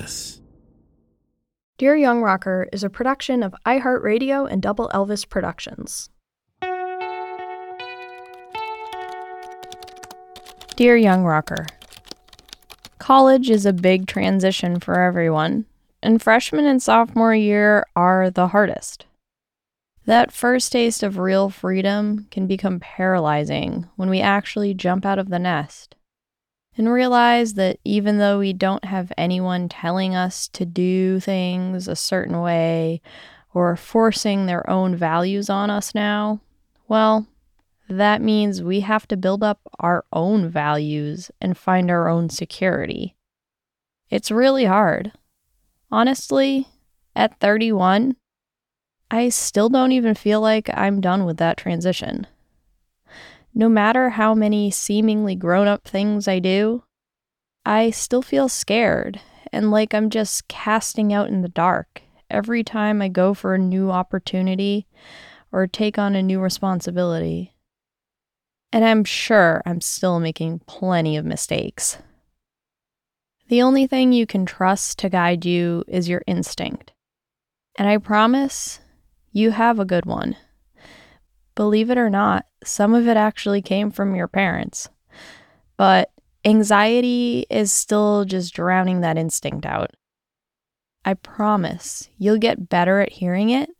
Elvis. Dear Young Rocker is a production of iHeartRadio and Double Elvis Productions. Dear Young Rocker, College is a big transition for everyone, and freshman and sophomore year are the hardest. That first taste of real freedom can become paralyzing when we actually jump out of the nest and realize that even though we don't have anyone telling us to do things a certain way or forcing their own values on us now, well, that means we have to build up our own values and find our own security. It's really hard. Honestly, at 31, I still don't even feel like I'm done with that transition. No matter how many seemingly grown up things I do, I still feel scared and like I'm just casting out in the dark every time I go for a new opportunity or take on a new responsibility. And I'm sure I'm still making plenty of mistakes. The only thing you can trust to guide you is your instinct. And I promise you have a good one. Believe it or not, some of it actually came from your parents. But anxiety is still just drowning that instinct out. I promise you'll get better at hearing it,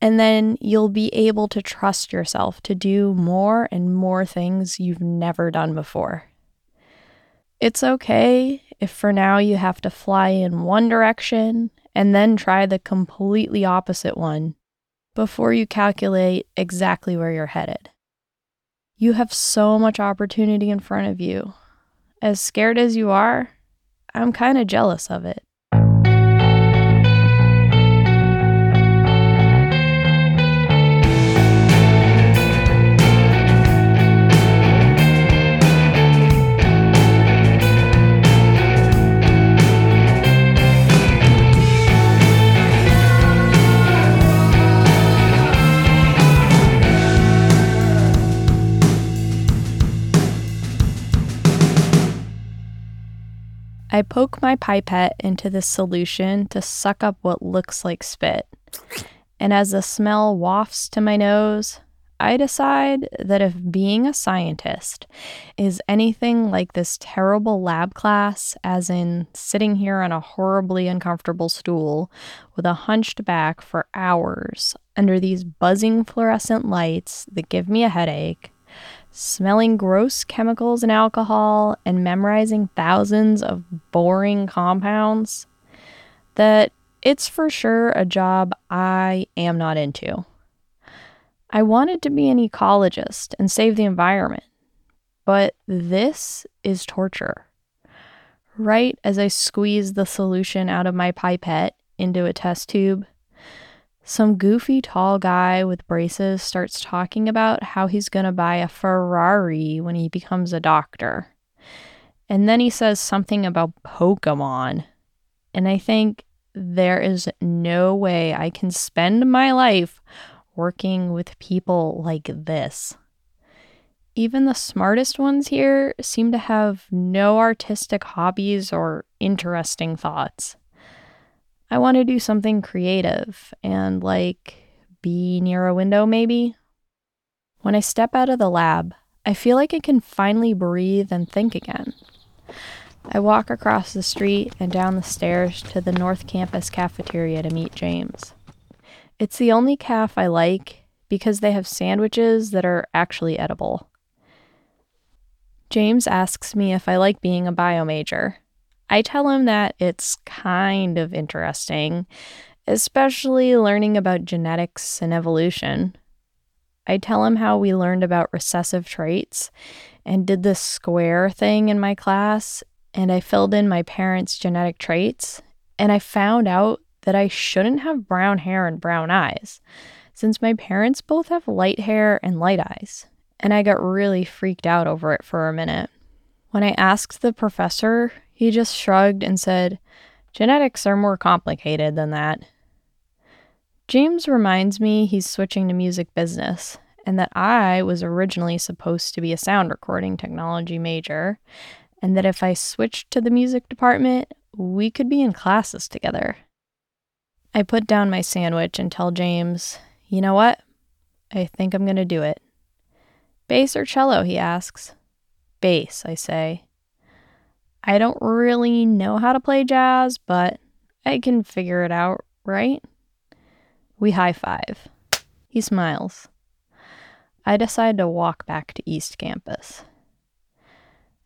and then you'll be able to trust yourself to do more and more things you've never done before. It's okay if for now you have to fly in one direction and then try the completely opposite one before you calculate exactly where you're headed. You have so much opportunity in front of you. As scared as you are, I'm kind of jealous of it. I poke my pipette into the solution to suck up what looks like spit. And as the smell wafts to my nose, I decide that if being a scientist is anything like this terrible lab class, as in sitting here on a horribly uncomfortable stool with a hunched back for hours under these buzzing fluorescent lights that give me a headache, smelling gross chemicals and alcohol, and memorizing thousands of boring compounds, that it's for sure a job I am not into. I wanted to be an ecologist and save the environment, but this is torture. Right as I squeeze the solution out of my pipette into a test tube, some goofy tall guy with braces starts talking about how he's going to buy a Ferrari when he becomes a doctor. And then he says something about Pokemon. And I think there is no way I can spend my life working with people like this. Even the smartest ones here seem to have no artistic hobbies or interesting thoughts. I want to do something creative and like be near a window, maybe. When I step out of the lab, I feel like I can finally breathe and think again. I walk across the street and down the stairs to the North Campus cafeteria to meet James. It's the only caf I like because they have sandwiches that are actually edible. James asks me if I like being a bio major, I tell him that it's kind of interesting, especially learning about genetics and evolution. I tell him how we learned about recessive traits and did this square thing in my class, and I filled in my parents' genetic traits, and I found out that I shouldn't have brown hair and brown eyes, since my parents both have light hair and light eyes, and I got really freaked out over it for a minute. When I asked the professor he just shrugged and said, Genetics are more complicated than that. James reminds me he's switching to music business and that I was originally supposed to be a sound recording technology major, and that if I switched to the music department, we could be in classes together. I put down my sandwich and tell James, you know what? I think I'm going to do it. Bass or cello, he asks. Bass, I say. I don't really know how to play jazz, but I can figure it out, right? We high five. He smiles. I decide to walk back to East Campus.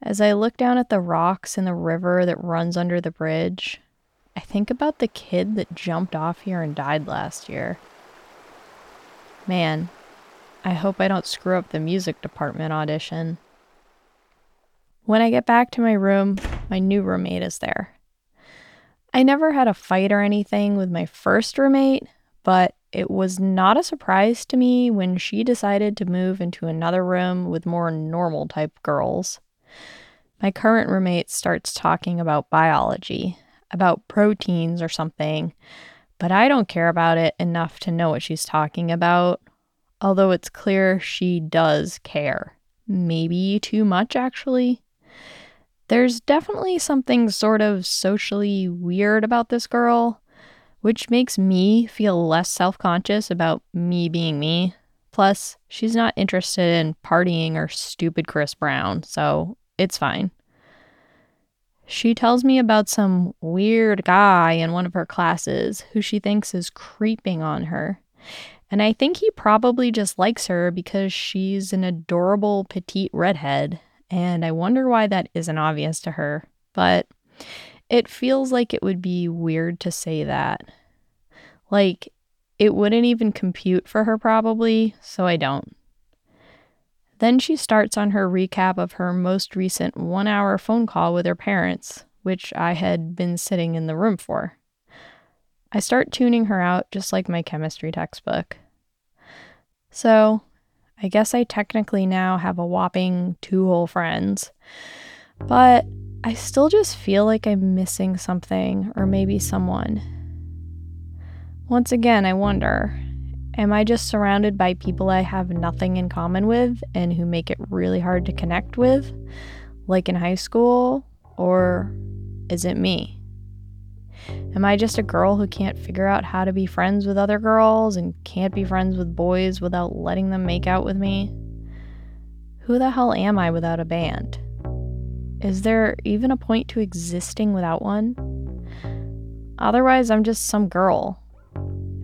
As I look down at the rocks in the river that runs under the bridge, I think about the kid that jumped off here and died last year. Man, I hope I don't screw up the music department audition. When I get back to my room, my new roommate is there. I never had a fight or anything with my first roommate, but it was not a surprise to me when she decided to move into another room with more normal type girls. My current roommate starts talking about biology, about proteins or something, but I don't care about it enough to know what she's talking about, although it's clear she does care. Maybe too much, actually. There's definitely something sort of socially weird about this girl, which makes me feel less self conscious about me being me. Plus, she's not interested in partying or stupid Chris Brown, so it's fine. She tells me about some weird guy in one of her classes who she thinks is creeping on her. And I think he probably just likes her because she's an adorable petite redhead. And I wonder why that isn't obvious to her. But it feels like it would be weird to say that. Like, it wouldn't even compute for her, probably, so I don't. Then she starts on her recap of her most recent one hour phone call with her parents, which I had been sitting in the room for. I start tuning her out just like my chemistry textbook. So, I guess I technically now have a whopping two whole friends, but I still just feel like I'm missing something or maybe someone. Once again, I wonder Am I just surrounded by people I have nothing in common with and who make it really hard to connect with, like in high school? Or is it me? Am I just a girl who can't figure out how to be friends with other girls and can't be friends with boys without letting them make out with me? Who the hell am I without a band? Is there even a point to existing without one? Otherwise, I'm just some girl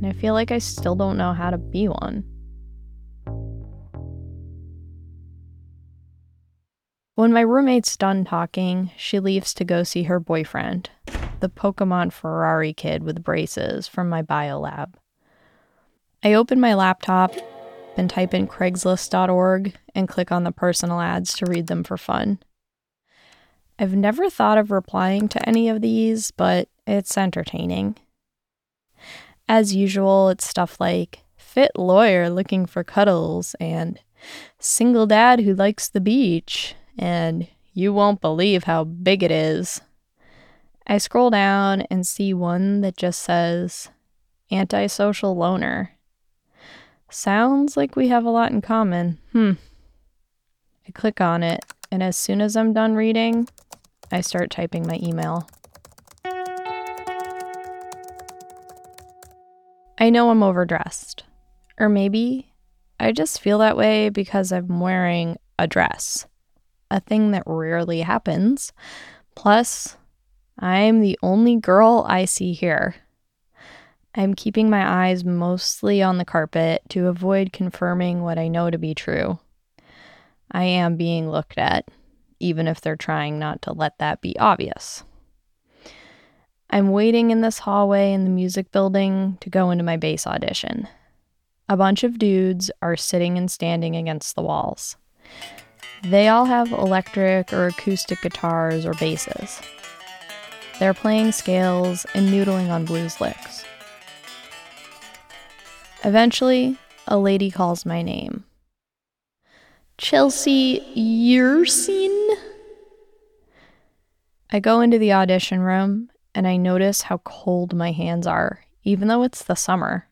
and I feel like I still don't know how to be one. When my roommate's done talking, she leaves to go see her boyfriend, the Pokemon Ferrari kid with braces from my bio lab. I open my laptop and type in Craigslist.org and click on the personal ads to read them for fun. I've never thought of replying to any of these, but it's entertaining. As usual, it's stuff like fit lawyer looking for cuddles and single dad who likes the beach and you won't believe how big it is. I scroll down and see one that just says antisocial loner. Sounds like we have a lot in common. Hmm. I click on it, and as soon as I'm done reading, I start typing my email. I know I'm overdressed. Or maybe I just feel that way because I'm wearing a dress, a thing that rarely happens. Plus, I'm the only girl I see here. I'm keeping my eyes mostly on the carpet to avoid confirming what I know to be true. I am being looked at, even if they're trying not to let that be obvious. I'm waiting in this hallway in the music building to go into my bass audition. A bunch of dudes are sitting and standing against the walls. They all have electric or acoustic guitars or basses. They're playing scales and noodling on blues licks. Eventually, a lady calls my name. Chelsea Yersin? I go into the audition room and I notice how cold my hands are, even though it's the summer.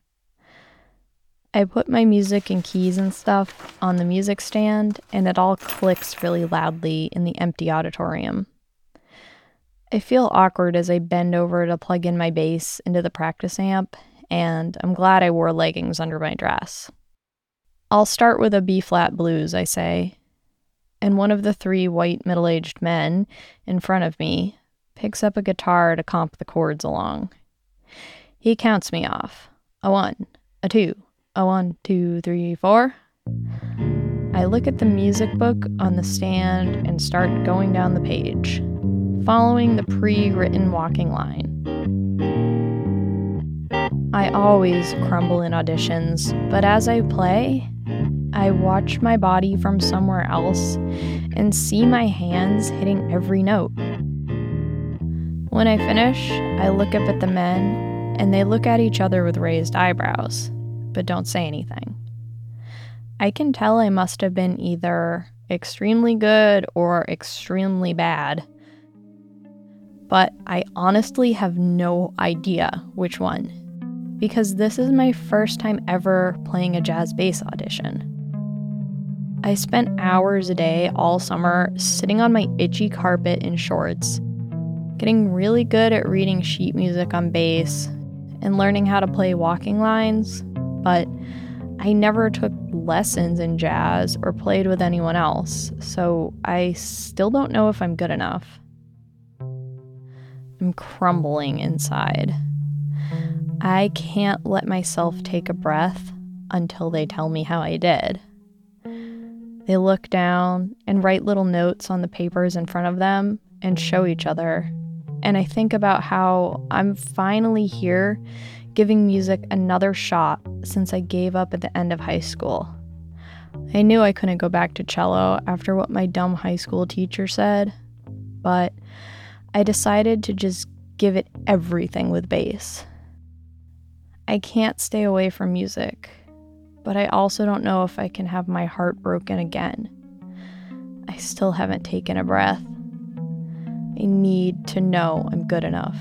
I put my music and keys and stuff on the music stand, and it all clicks really loudly in the empty auditorium. I feel awkward as I bend over to plug in my bass into the practice amp, and I'm glad I wore leggings under my dress. I'll start with a B flat blues, I say, and one of the three white middle aged men in front of me picks up a guitar to comp the chords along. He counts me off a one, a two, a one, two, three, four. I look at the music book on the stand and start going down the page, following the pre written walking line. I always crumble in auditions, but as I play, I watch my body from somewhere else and see my hands hitting every note. When I finish, I look up at the men and they look at each other with raised eyebrows, but don't say anything. I can tell I must have been either extremely good or extremely bad, but I honestly have no idea which one because this is my first time ever playing a jazz bass audition. I spent hours a day all summer sitting on my itchy carpet in shorts, getting really good at reading sheet music on bass and learning how to play walking lines, but I never took lessons in jazz or played with anyone else, so I still don't know if I'm good enough. I'm crumbling inside. I can't let myself take a breath until they tell me how I did. They look down and write little notes on the papers in front of them and show each other. And I think about how I'm finally here giving music another shot since I gave up at the end of high school. I knew I couldn't go back to cello after what my dumb high school teacher said, but I decided to just give it everything with bass. I can't stay away from music but I also don't know if I can have my heart broken again. I still haven't taken a breath. I need to know I'm good enough.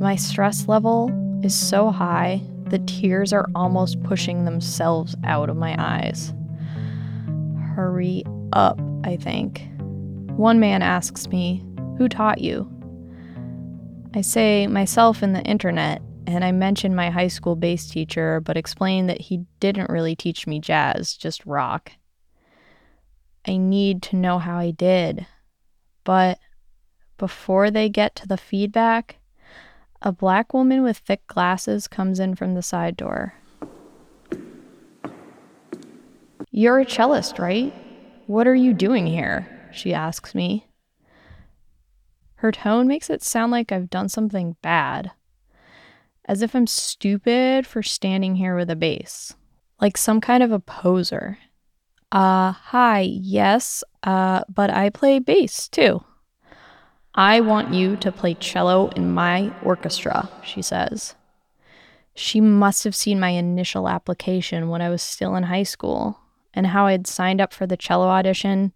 My stress level is so high, the tears are almost pushing themselves out of my eyes. Hurry up, I think. One man asks me, Who taught you? I say, Myself and the internet, and I mention my high school bass teacher, but explain that he didn't really teach me jazz, just rock. I need to know how I did. But before they get to the feedback, a black woman with thick glasses comes in from the side door. You're a cellist, right? What are you doing here? She asks me. Her tone makes it sound like I've done something bad as if I'm stupid for standing here with a bass, like some kind of a poser. Uh, hi, yes, uh, but I play bass too. I want you to play cello in my orchestra, she says. She must have seen my initial application when I was still in high school and how I'd signed up for the cello audition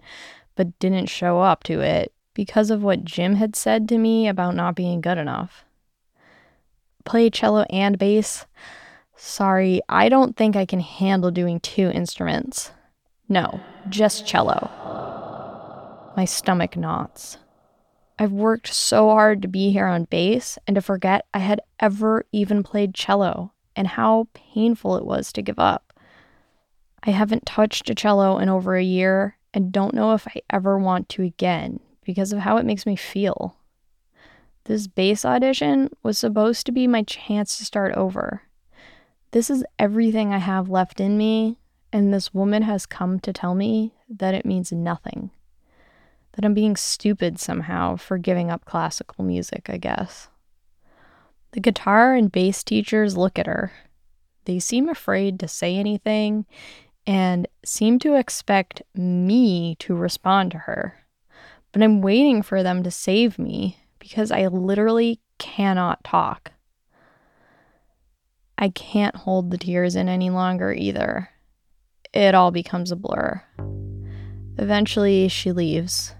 but didn't show up to it because of what Jim had said to me about not being good enough play cello and bass. Sorry, I don't think I can handle doing two instruments. No, just cello. My stomach knots. I've worked so hard to be here on bass and to forget I had ever even played cello and how painful it was to give up. I haven't touched a cello in over a year and don't know if I ever want to again because of how it makes me feel. This bass audition was supposed to be my chance to start over. This is everything I have left in me, and this woman has come to tell me that it means nothing. That I'm being stupid somehow for giving up classical music, I guess. The guitar and bass teachers look at her. They seem afraid to say anything and seem to expect me to respond to her. But I'm waiting for them to save me because I literally cannot talk. I can't hold the tears in any longer either. It all becomes a blur. Eventually, she leaves.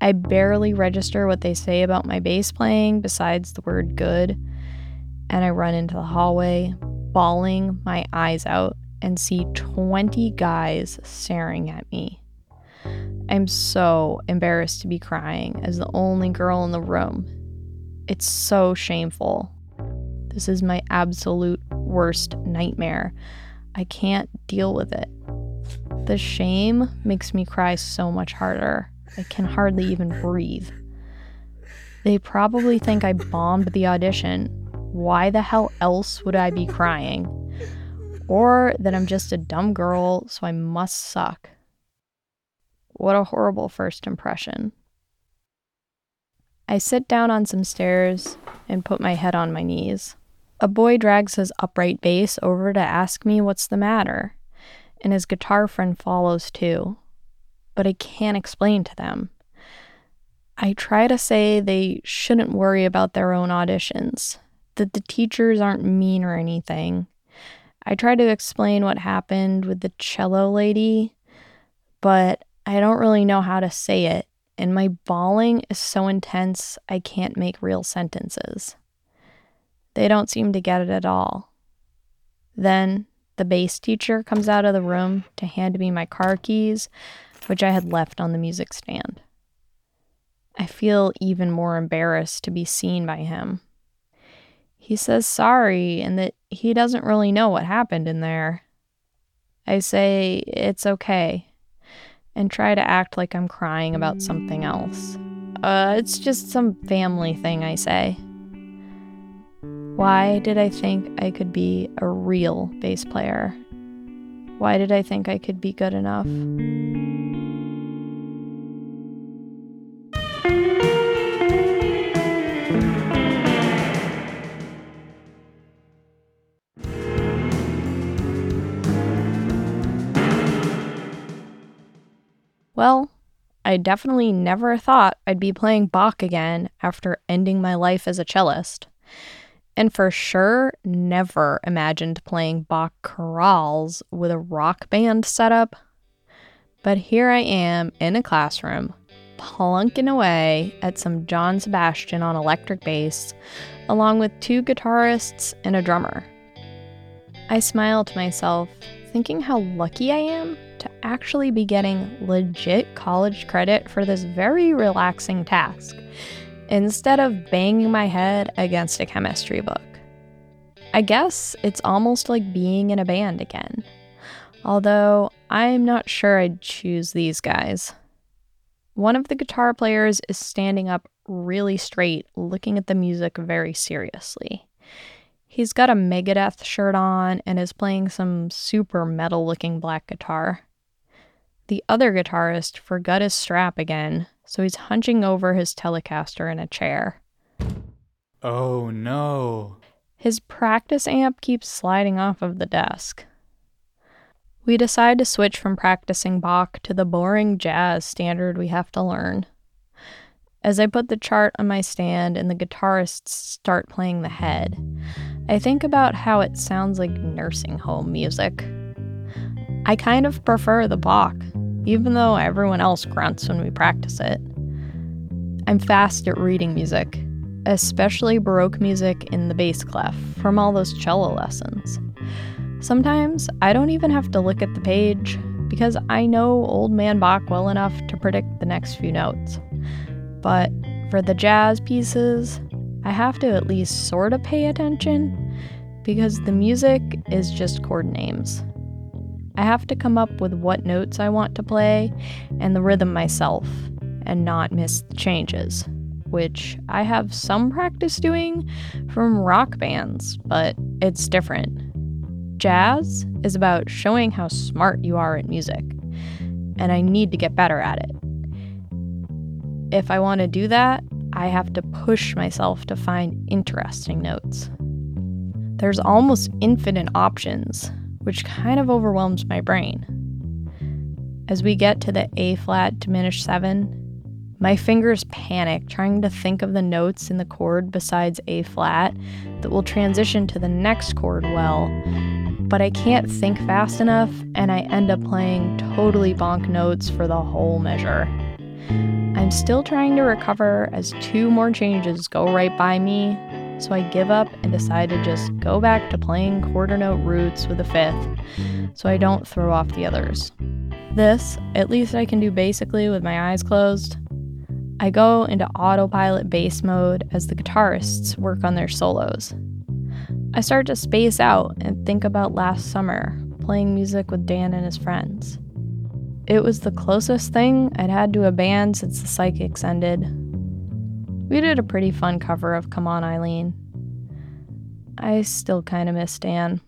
I barely register what they say about my bass playing besides the word good, and I run into the hallway, bawling my eyes out, and see 20 guys staring at me. I'm so embarrassed to be crying as the only girl in the room. It's so shameful. This is my absolute worst nightmare. I can't deal with it. The shame makes me cry so much harder. I can hardly even breathe. They probably think I bombed the audition. Why the hell else would I be crying? Or that I'm just a dumb girl, so I must suck. What a horrible first impression. I sit down on some stairs and put my head on my knees. A boy drags his upright bass over to ask me what's the matter and his guitar friend follows too. But I can't explain to them. I try to say they shouldn't worry about their own auditions, that the teachers aren't mean or anything. I try to explain what happened with the cello lady, but I don't really know how to say it, and my bawling is so intense I can't make real sentences. They don't seem to get it at all. Then the bass teacher comes out of the room to hand me my car keys, which I had left on the music stand. I feel even more embarrassed to be seen by him. He says sorry and that he doesn't really know what happened in there. I say it's okay and try to act like I'm crying about something else. Uh, it's just some family thing, I say. Why did I think I could be a real bass player? Why did I think I could be good enough? Well, I definitely never thought I'd be playing Bach again after ending my life as a cellist and for sure never imagined playing Bach chorales with a rock band setup. But here I am in a classroom, plunking away at some Johann Sebastian on electric bass, along with two guitarists and a drummer. I smile to myself, thinking how lucky I am to actually be getting legit college credit for this very relaxing task instead of banging my head against a chemistry book. I guess it's almost like being in a band again. Although I'm not sure I'd choose these guys. One of the guitar players is standing up really straight, looking at the music very seriously. He's got a Megadeth shirt on and is playing some super metal looking black guitar. The other guitarist forgot his strap again, so he's hunching over his Telecaster in a chair. Oh no. His practice amp keeps sliding off of the desk. We decide to switch from practicing Bach to the boring jazz standard we have to learn. As I put the chart on my stand and the guitarists start playing the head, I think about how it sounds like nursing home music. I kind of prefer the Bach, even though everyone else grunts when we practice it. I'm fast at reading music, especially Baroque music in the bass clef from all those cello lessons. Sometimes I don't even have to look at the page because I know Old Man Bach well enough to predict the next few notes. But for the jazz pieces, I have to at least sort of pay attention because the music is just chord names. I have to come up with what notes I want to play and the rhythm myself and not miss the changes, which I have some practice doing from rock bands, but it's different. Jazz is about showing how smart you are at music, and I need to get better at it. If I want to do that, I have to push myself to find interesting notes. There's almost infinite options, which kind of overwhelms my brain. As we get to the A flat diminished 7, my fingers panic trying to think of the notes in the chord besides A flat that will transition to the next chord well, but I can't think fast enough and I end up playing totally bonk notes for the whole measure. I'm still trying to recover as two more changes go right by me so I give up and decide to just go back to playing quarter note roots with a fifth so I don't throw off the others. This, at least I can do basically with my eyes closed. I go into autopilot bass mode as the guitarists work on their solos. I start to space out and think about last summer, playing music with Dan and his friends. It was the closest thing I'd had to a band since the Psychics ended. We did a pretty fun cover of Come On Eileen. I still kind of miss Dan.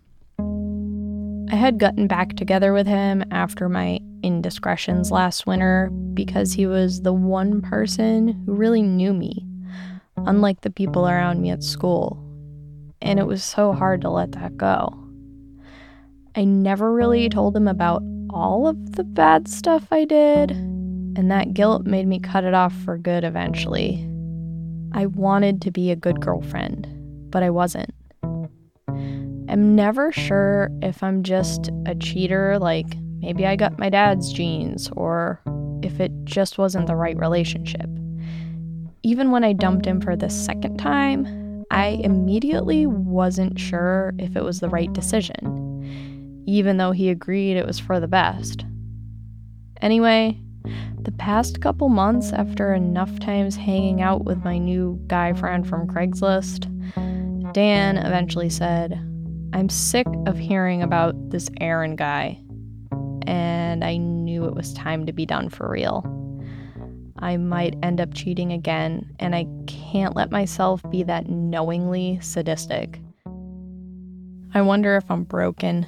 I had gotten back together with him after my indiscretions last winter because he was the one person who really knew me, unlike the people around me at school. And it was so hard to let that go. I never really told him about all of the bad stuff I did, and that guilt made me cut it off for good eventually. I wanted to be a good girlfriend, but I wasn't I'm never sure if I'm just a cheater, like maybe I got my dad's genes, or if it just wasn't the right relationship. Even when I dumped him for the second time, I immediately wasn't sure if it was the right decision, even though he agreed it was for the best. Anyway, the past couple months, after enough times hanging out with my new guy friend from Craigslist, Dan eventually said, I'm sick of hearing about this Aaron guy, and I knew it was time to be done for real. I might end up cheating again, and I can't let myself be that knowingly sadistic. I wonder if I'm broken.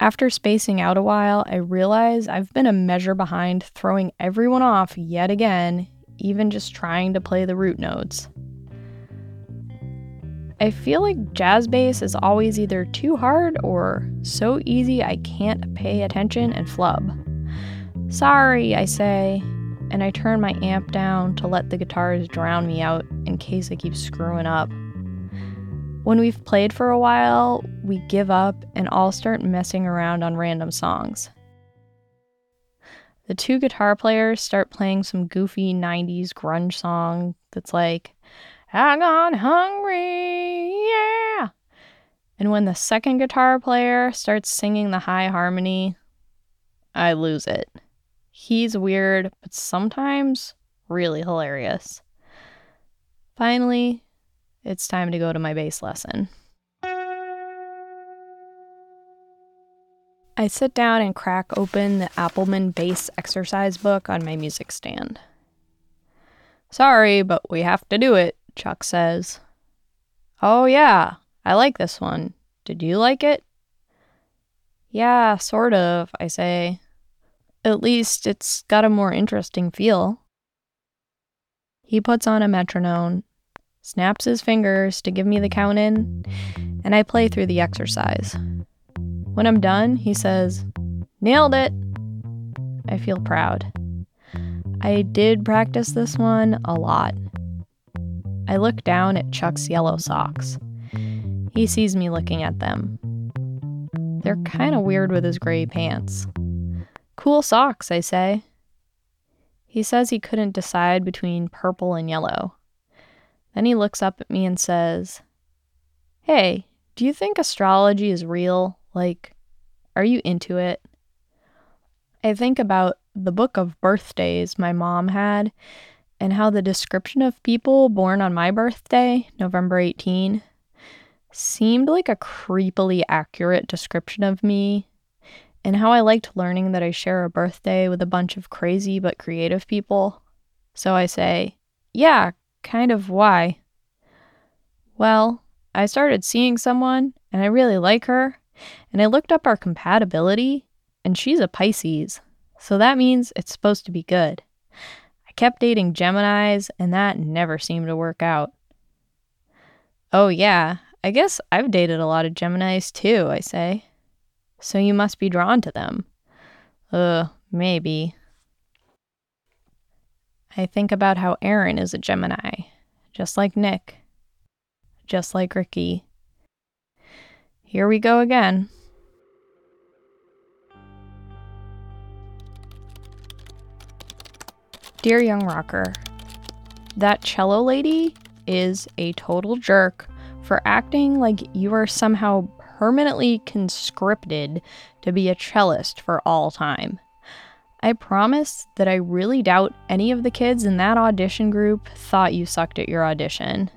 After spacing out a while, I realize I've been a measure behind throwing everyone off yet again, even just trying to play the root notes. I feel like jazz bass is always either too hard or so easy I can't pay attention and flub. Sorry, I say, and I turn my amp down to let the guitars drown me out in case I keep screwing up. When we've played for a while, we give up and all start messing around on random songs. The two guitar players start playing some goofy 90s grunge song that's like, I got hungry, yeah. And when the second guitar player starts singing the high harmony, I lose it. He's weird, but sometimes really hilarious. Finally, it's time to go to my bass lesson. I sit down and crack open the Appleman bass exercise book on my music stand. Sorry, but we have to do it, Chuck says. Oh, yeah, I like this one. Did you like it? Yeah, sort of, I say. At least it's got a more interesting feel. He puts on a metronome, snaps his fingers to give me the count in, and I play through the exercise. When I'm done, he says, Nailed it! I feel proud. I did practice this one a lot. I look down at Chuck's yellow socks. He sees me looking at them. They're kind of weird with his gray pants. Cool socks, I say. He says he couldn't decide between purple and yellow. Then he looks up at me and says, Hey, do you think astrology is real? Like, are you into it? I think about the book of birthdays my mom had and how the description of people born on my birthday, November 18, seemed like a creepily accurate description of me, and how I liked learning that I share a birthday with a bunch of crazy but creative people. So I say, Yeah, kind of why? Well, I started seeing someone, and I really like her, and I looked up our compatibility, and she's a Pisces, so that means it's supposed to be good I kept dating Geminis, and that never seemed to work out. Oh, yeah, I guess I've dated a lot of Geminis too, I say. So you must be drawn to them. Uh, maybe. I think about how Aaron is a Gemini, just like Nick, just like Ricky. Here we go again. Dear Young Rocker, that cello lady is a total jerk for acting like you are somehow permanently conscripted to be a cellist for all time. I promise that I really doubt any of the kids in that audition group thought you sucked at your audition.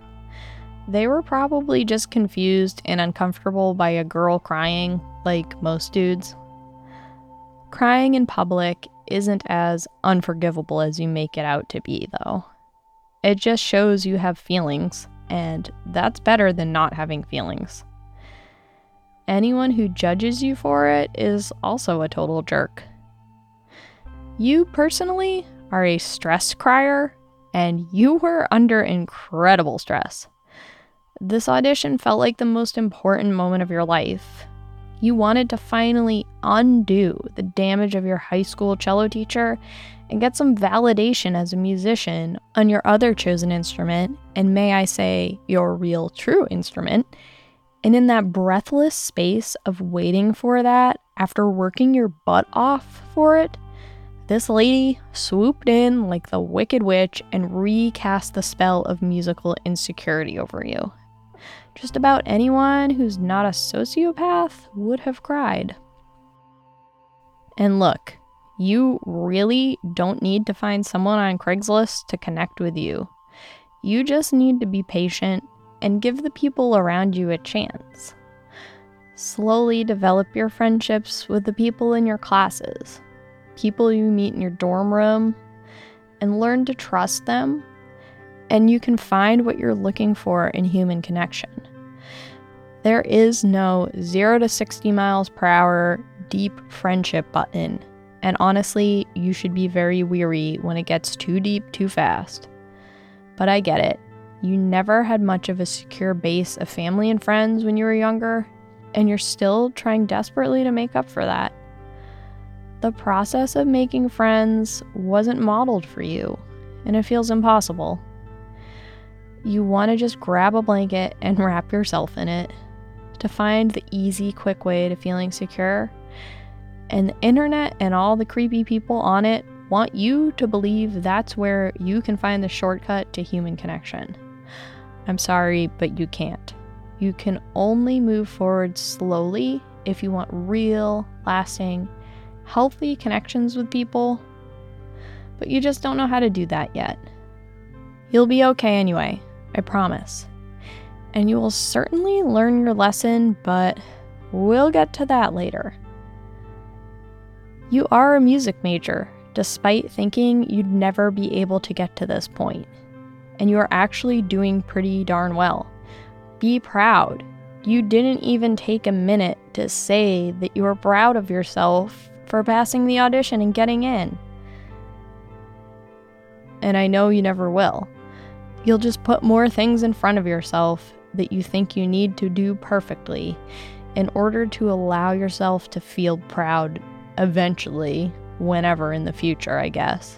They were probably just confused and uncomfortable by a girl crying, like most dudes. Crying in public isn't as unforgivable as you make it out to be, though. It just shows you have feelings, and that's better than not having feelings. Anyone who judges you for it is also a total jerk. You personally are a stress crier, and you were under incredible stress. This audition felt like the most important moment of your life. You wanted to finally undo the damage of your high school cello teacher and get some validation as a musician on your other chosen instrument, and may I say, your real true instrument. And in that breathless space of waiting for that, after working your butt off for it, this lady swooped in like the Wicked Witch and recast the spell of musical insecurity over you. Just about anyone who's not a sociopath would have cried. And look, you really don't need to find someone on Craigslist to connect with you. You just need to be patient and give the people around you a chance. Slowly develop your friendships with the people in your classes people you meet in your dorm room and learn to trust them, and you can find what you're looking for in human connection. There is no 0 to 60 miles per hour deep friendship button, and honestly, you should be very weary when it gets too deep too fast. But I get it. You never had much of a secure base of family and friends when you were younger, and you're still trying desperately to make up for that the process of making friends wasn't modeled for you, and it feels impossible. You want to just grab a blanket and wrap yourself in it to find the easy, quick way to feeling secure. And the internet and all the creepy people on it want you to believe that's where you can find the shortcut to human connection. I'm sorry, but you can't. You can only move forward slowly if you want real, lasting, healthy connections with people, but you just don't know how to do that yet. You'll be okay anyway, I promise. And you will certainly learn your lesson, but we'll get to that later. You are a music major, despite thinking you'd never be able to get to this point. And you are actually doing pretty darn well. Be proud. You didn't even take a minute to say that you are proud of yourself for passing the audition and getting in. And I know you never will. You'll just put more things in front of yourself that you think you need to do perfectly in order to allow yourself to feel proud eventually, whenever in the future, I guess.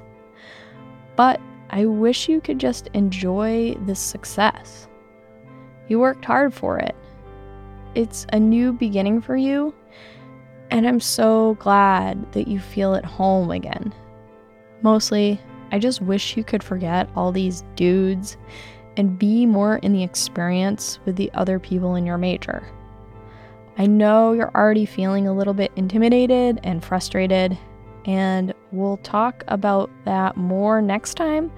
But I wish you could just enjoy this success. You worked hard for it. It's a new beginning for you, and I'm so glad that you feel at home again. Mostly, I just wish you could forget all these dudes and be more in the experience with the other people in your major. I know you're already feeling a little bit intimidated and frustrated, and we'll talk about that more next time.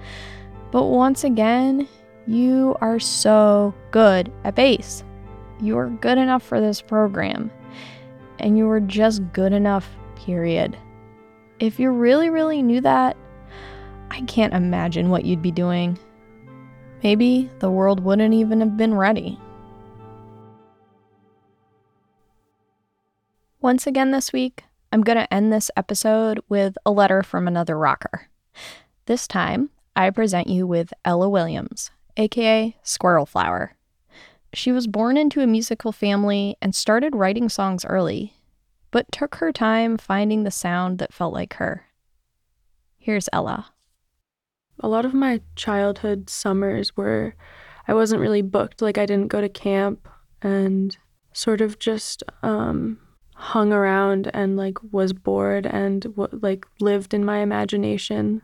But once again, you are so good at bass. You are good enough for this program and you were just good enough, period. If you really, really knew that, I can't imagine what you'd be doing. Maybe the world wouldn't even have been ready. Once again this week, I'm going to end this episode with a letter from another rocker. This time, I present you with Ella Williams, aka Squirrel Flower. She was born into a musical family and started writing songs early, but took her time finding the sound that felt like her. Here's Ella. A lot of my childhood summers were I wasn't really booked, like I didn't go to camp and sort of just um, hung around and like was bored and like lived in my imagination.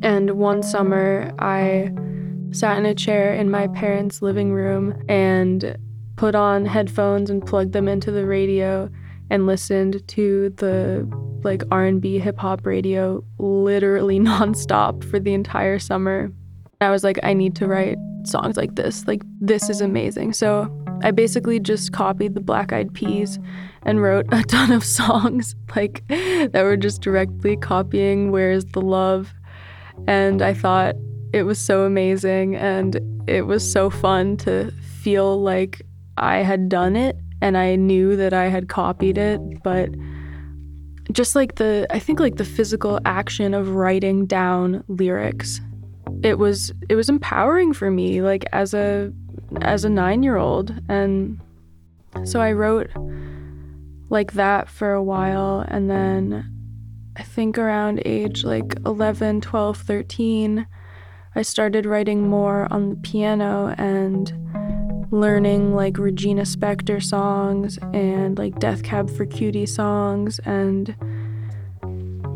And one summer I sat in a chair in my parents' living room and put on headphones and plugged them into the radio and listened to the like R&B hip hop radio literally nonstop for the entire summer. I was like I need to write songs like this. Like this is amazing. So I basically just copied the Black Eyed Peas and wrote a ton of songs like that were just directly copying Where's the Love and I thought it was so amazing and it was so fun to feel like I had done it and I knew that I had copied it, but just like the I think like the physical action of writing down lyrics. It was it was empowering for me like as a as a 9-year-old and so I wrote like that for a while and then I think around age like 11, 12, 13 I started writing more on the piano and learning like Regina Spektor songs and like Death Cab for Cutie songs and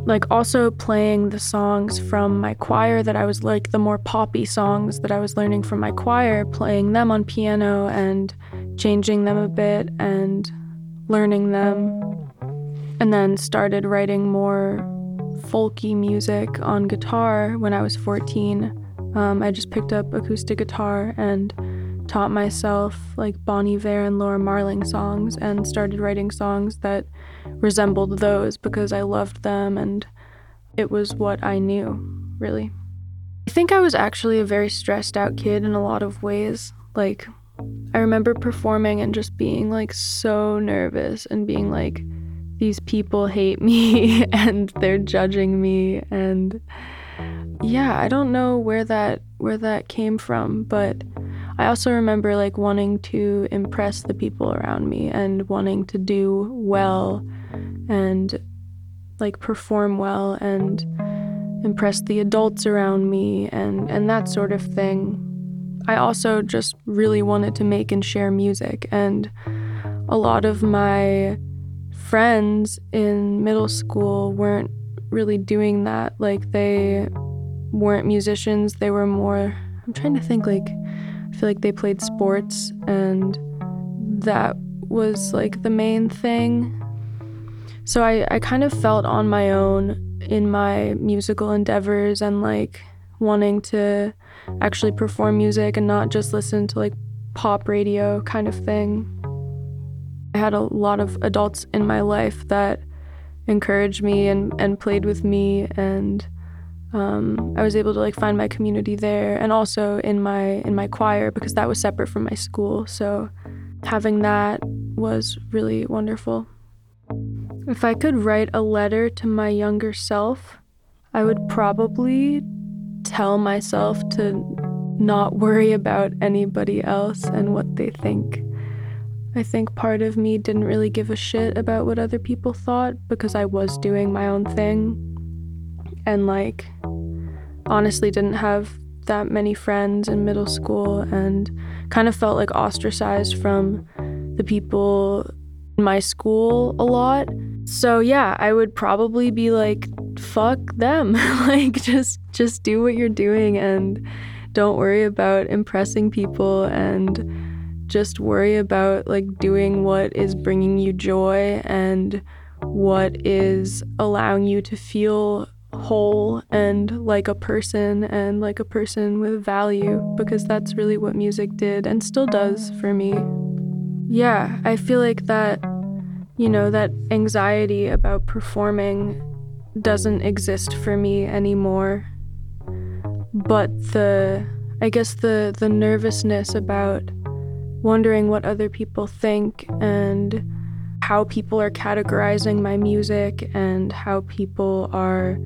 like also playing the songs from my choir that I was like the more poppy songs that I was learning from my choir, playing them on piano and changing them a bit and learning them. And then started writing more folky music on guitar when I was 14 um, I just picked up acoustic guitar and taught myself like Bon Iver and Laura Marling songs and started writing songs that resembled those because I loved them and it was what I knew, really. I think I was actually a very stressed out kid in a lot of ways. Like, I remember performing and just being like so nervous and being like, these people hate me and they're judging me and yeah, I don't know where that where that came from, but I also remember like wanting to impress the people around me and wanting to do well and like perform well and impress the adults around me and and that sort of thing. I also just really wanted to make and share music and a lot of my friends in middle school weren't really doing that like they weren't musicians. They were more, I'm trying to think, like, I feel like they played sports, and that was like the main thing. So I, I kind of felt on my own in my musical endeavors and like wanting to actually perform music and not just listen to like pop radio kind of thing. I had a lot of adults in my life that encouraged me and, and played with me and um, I was able to like find my community there and also in my in my choir because that was separate from my school. So having that was really wonderful. If I could write a letter to my younger self, I would probably tell myself to not worry about anybody else and what they think. I think part of me didn't really give a shit about what other people thought because I was doing my own thing and like honestly didn't have that many friends in middle school and kind of felt like ostracized from the people in my school a lot. So yeah, I would probably be like fuck them. like just just do what you're doing and don't worry about impressing people and just worry about like doing what is bringing you joy and what is allowing you to feel whole and like a person and like a person with value because that's really what music did and still does for me. Yeah, I feel like that, you know, that anxiety about performing doesn't exist for me anymore. But the, I guess the, the nervousness about wondering what other people think and how people are categorizing my music and how people are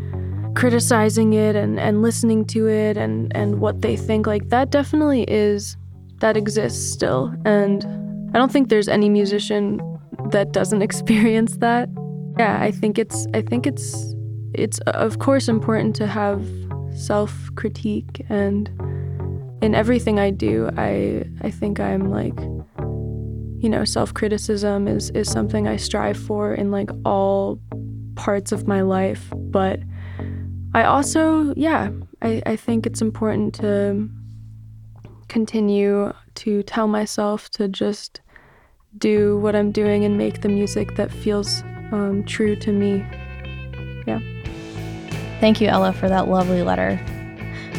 criticizing it and, and listening to it and, and what they think. Like, that definitely is, that exists still. And I don't think there's any musician that doesn't experience that. Yeah, I think it's, I think it's, it's of course important to have self critique and in everything I do, I, I think I'm like, you know, self criticism is, is something I strive for in like all parts of my life. But I also, yeah, I, I think it's important to continue to tell myself to just do what I'm doing and make the music that feels um, true to me. Yeah. Thank you, Ella, for that lovely letter.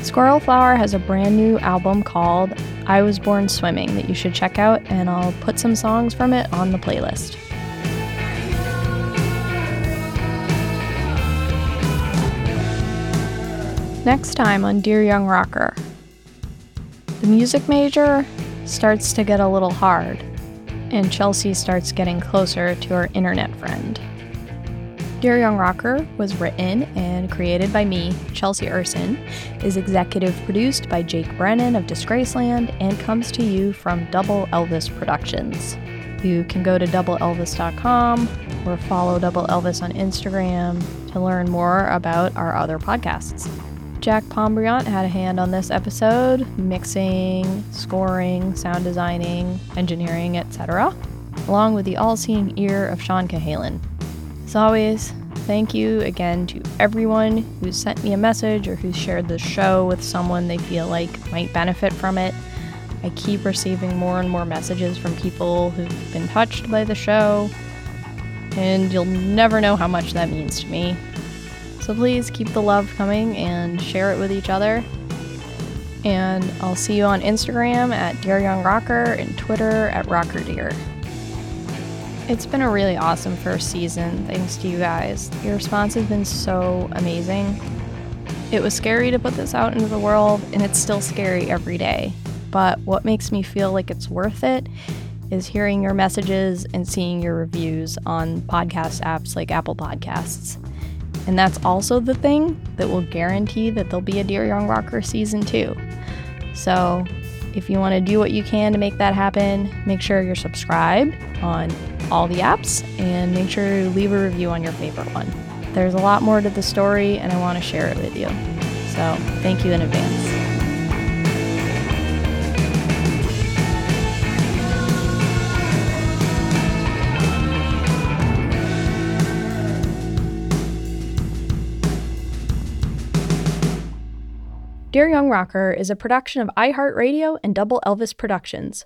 Squirrel Flower has a brand new album called I Was Born Swimming that you should check out, and I'll put some songs from it on the playlist. Next time on Dear Young Rocker, the music major starts to get a little hard, and Chelsea starts getting closer to her internet friend. Dear Young Rocker was written and created by me, Chelsea Urson, is executive produced by Jake Brennan of Disgraceland, and comes to you from Double Elvis Productions. You can go to doubleelvis.com or follow Double Elvis on Instagram to learn more about our other podcasts. Jack Pombriant had a hand on this episode, mixing, scoring, sound designing, engineering, etc., along with the all-seeing ear of Sean Cahalan. As always, thank you again to everyone who sent me a message or who shared the show with someone they feel like might benefit from it. I keep receiving more and more messages from people who've been touched by the show, and you'll never know how much that means to me. So please keep the love coming and share it with each other. And I'll see you on Instagram at Dear Young Rocker and Twitter at Rocker Dear. It's been a really awesome first season, thanks to you guys. Your response has been so amazing. It was scary to put this out into the world, and it's still scary every day. But what makes me feel like it's worth it is hearing your messages and seeing your reviews on podcast apps like Apple Podcasts. And that's also the thing that will guarantee that there'll be a Dear Young Rocker season two. So if you want to do what you can to make that happen, make sure you're subscribed on all the apps and make sure to leave a review on your favorite one. There's a lot more to the story, and I want to share it with you. So, thank you in advance. Dear Young Rocker is a production of iHeartRadio and Double Elvis Productions.